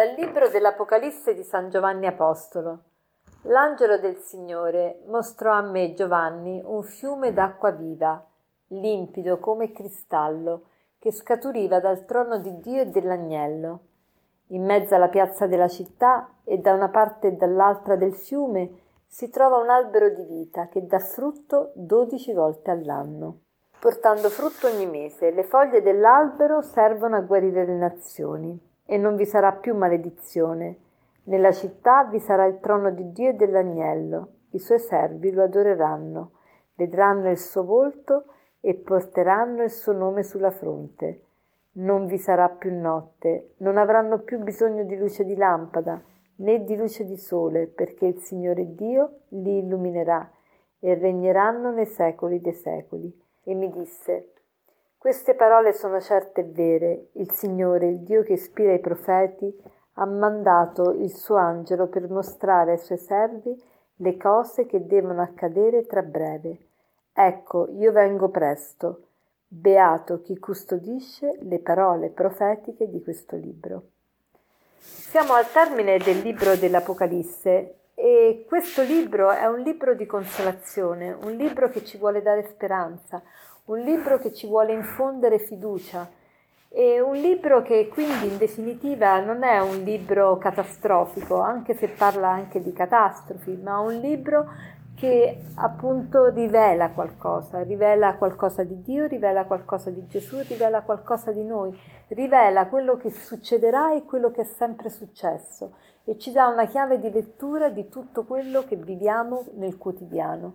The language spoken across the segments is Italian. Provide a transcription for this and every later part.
Dal libro dell'Apocalisse di San Giovanni Apostolo. L'angelo del Signore mostrò a me, Giovanni, un fiume d'acqua viva, limpido come cristallo, che scaturiva dal trono di Dio e dell'agnello. In mezzo alla piazza della città e da una parte e dall'altra del fiume si trova un albero di vita che dà frutto dodici volte all'anno, portando frutto ogni mese. Le foglie dell'albero servono a guarire le nazioni e non vi sarà più maledizione. Nella città vi sarà il trono di Dio e dell'agnello, i suoi servi lo adoreranno, vedranno il suo volto e porteranno il suo nome sulla fronte. Non vi sarà più notte, non avranno più bisogno di luce di lampada né di luce di sole, perché il Signore Dio li illuminerà e regneranno nei secoli dei secoli. E mi disse, queste parole sono certe e vere. Il Signore, il Dio che ispira i profeti, ha mandato il suo angelo per mostrare ai suoi servi le cose che devono accadere tra breve. Ecco, io vengo presto. Beato chi custodisce le parole profetiche di questo libro. Siamo al termine del libro dell'Apocalisse e questo libro è un libro di consolazione, un libro che ci vuole dare speranza, un libro che ci vuole infondere fiducia e un libro che quindi in definitiva non è un libro catastrofico, anche se parla anche di catastrofi, ma un libro che appunto rivela qualcosa, rivela qualcosa di Dio, rivela qualcosa di Gesù, rivela qualcosa di noi, rivela quello che succederà e quello che è sempre successo e ci dà una chiave di lettura di tutto quello che viviamo nel quotidiano.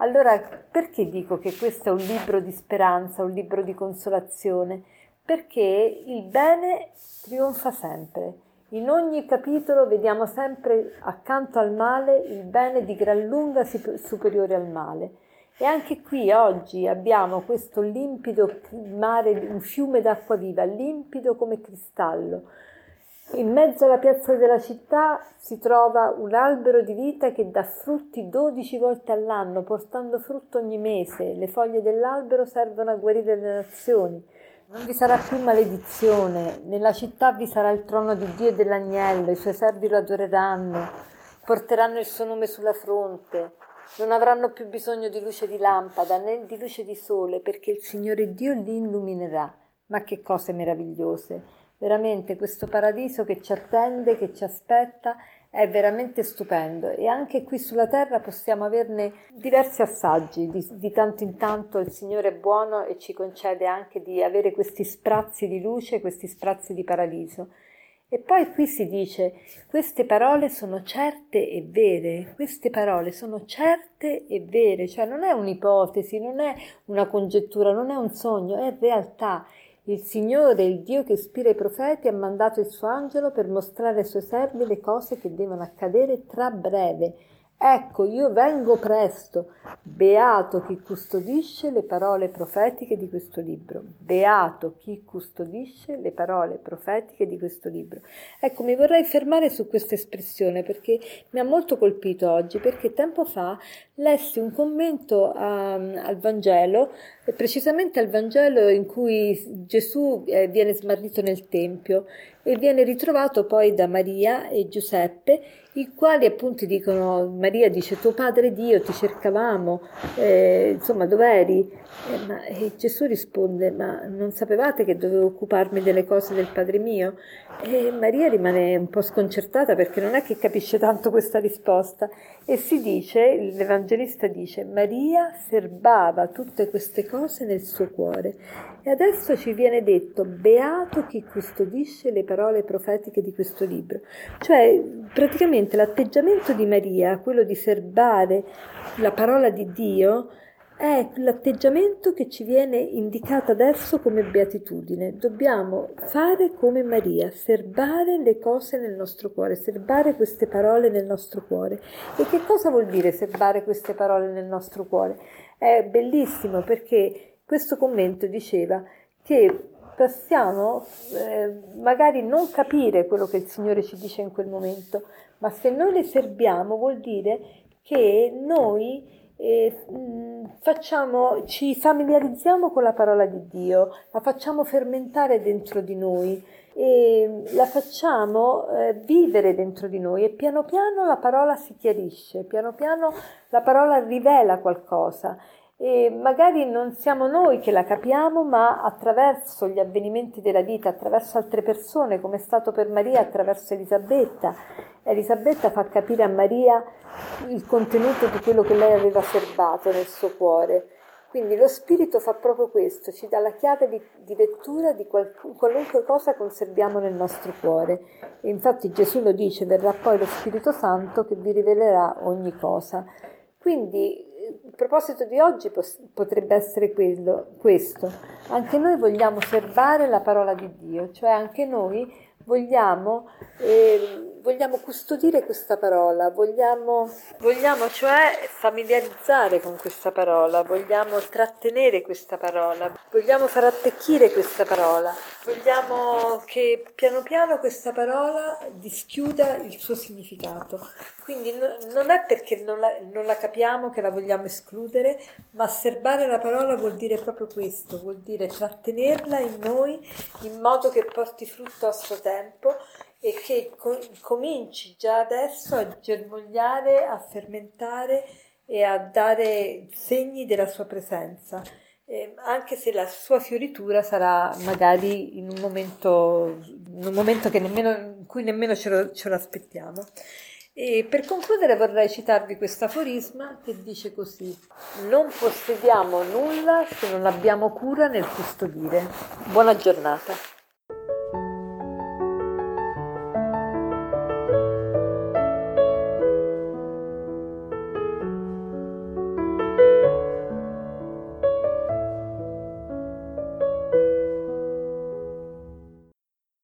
Allora, perché dico che questo è un libro di speranza, un libro di consolazione? Perché il bene trionfa sempre. In ogni capitolo vediamo sempre accanto al male il bene di gran lunga superiore al male. E anche qui oggi abbiamo questo limpido mare, un fiume d'acqua viva, limpido come cristallo, in mezzo alla piazza della città si trova un albero di vita che dà frutti dodici volte all'anno, portando frutto ogni mese. Le foglie dell'albero servono a guarire le nazioni. Non vi sarà più maledizione, nella città vi sarà il trono di Dio e dell'agnello, i suoi servi lo adoreranno, porteranno il suo nome sulla fronte, non avranno più bisogno di luce di lampada né di luce di sole, perché il Signore Dio li illuminerà. Ma che cose meravigliose! Veramente questo paradiso che ci attende, che ci aspetta, è veramente stupendo e anche qui sulla terra possiamo averne diversi assaggi. Di, di, tanto in tanto il Signore è buono e ci concede anche di avere questi sprazzi di luce, questi sprazzi di paradiso. E poi qui si dice, queste parole sono certe e vere, queste parole sono certe e vere, cioè non è un'ipotesi, non è una congettura, non è un sogno, è realtà. Il Signore, il Dio che ispira i profeti, ha mandato il suo angelo per mostrare ai suoi servi le cose che devono accadere tra breve. Ecco, io vengo presto. Beato chi custodisce le parole profetiche di questo libro. Beato chi custodisce le parole profetiche di questo libro. Ecco, mi vorrei fermare su questa espressione perché mi ha molto colpito oggi, perché tempo fa lessi un commento a, al Vangelo, precisamente al Vangelo in cui Gesù eh, viene smarrito nel Tempio e viene ritrovato poi da Maria e Giuseppe, i quali appunto dicono, Maria dice tuo padre Dio ti cercavamo, eh, insomma dov'eri? Eh, ma, e Gesù risponde, ma non sapevate che dovevo occuparmi delle cose del padre mio? E Maria rimane un po' sconcertata perché non è che capisce tanto questa risposta e si dice, l'Evangelista dice, Maria serbava tutte queste cose nel suo cuore e adesso ci viene detto, beato chi custodisce le parole profetiche di questo libro. Cioè, praticamente l'atteggiamento di Maria, quello di serbare la parola di Dio, è l'atteggiamento che ci viene indicato adesso come beatitudine. Dobbiamo fare come Maria, serbare le cose nel nostro cuore, serbare queste parole nel nostro cuore. E che cosa vuol dire serbare queste parole nel nostro cuore? È bellissimo perché questo commento diceva che possiamo eh, magari non capire quello che il Signore ci dice in quel momento, ma se noi le serbiamo vuol dire che noi eh, facciamo, ci familiarizziamo con la parola di Dio, la facciamo fermentare dentro di noi e la facciamo eh, vivere dentro di noi e piano piano la parola si chiarisce, piano piano la parola rivela qualcosa e magari non siamo noi che la capiamo, ma attraverso gli avvenimenti della vita, attraverso altre persone, come è stato per Maria attraverso Elisabetta. Elisabetta fa capire a Maria il contenuto di quello che lei aveva serbato nel suo cuore quindi lo Spirito fa proprio questo, ci dà la chiave di, di lettura di qual, qualunque cosa conserviamo nel nostro cuore. Infatti Gesù lo dice, verrà poi lo Spirito Santo che vi rivelerà ogni cosa. Quindi proposito di oggi potrebbe essere quello, questo. Anche noi vogliamo osservare la parola di Dio, cioè anche noi vogliamo, eh, vogliamo custodire questa parola, vogliamo, vogliamo cioè familiarizzare con questa parola, vogliamo trattenere questa parola, vogliamo far attecchire questa parola, vogliamo che piano piano questa parola dischiuda il suo significato. Quindi no, non è perché non la, non la capiamo che la vogliamo escludere, ma serbare la parola vuol dire proprio questo, vuol dire trattenerla in noi in modo che porti frutto a suo tempo e che co- cominci già adesso a germogliare, a fermentare e a dare segni della sua presenza. Eh, anche se la sua fioritura sarà magari in un momento, in un momento nemmeno, in cui nemmeno ce lo, ce lo aspettiamo. E per concludere vorrei citarvi questo aforisma che dice così: Non possediamo nulla se non abbiamo cura nel custodire. Buona giornata.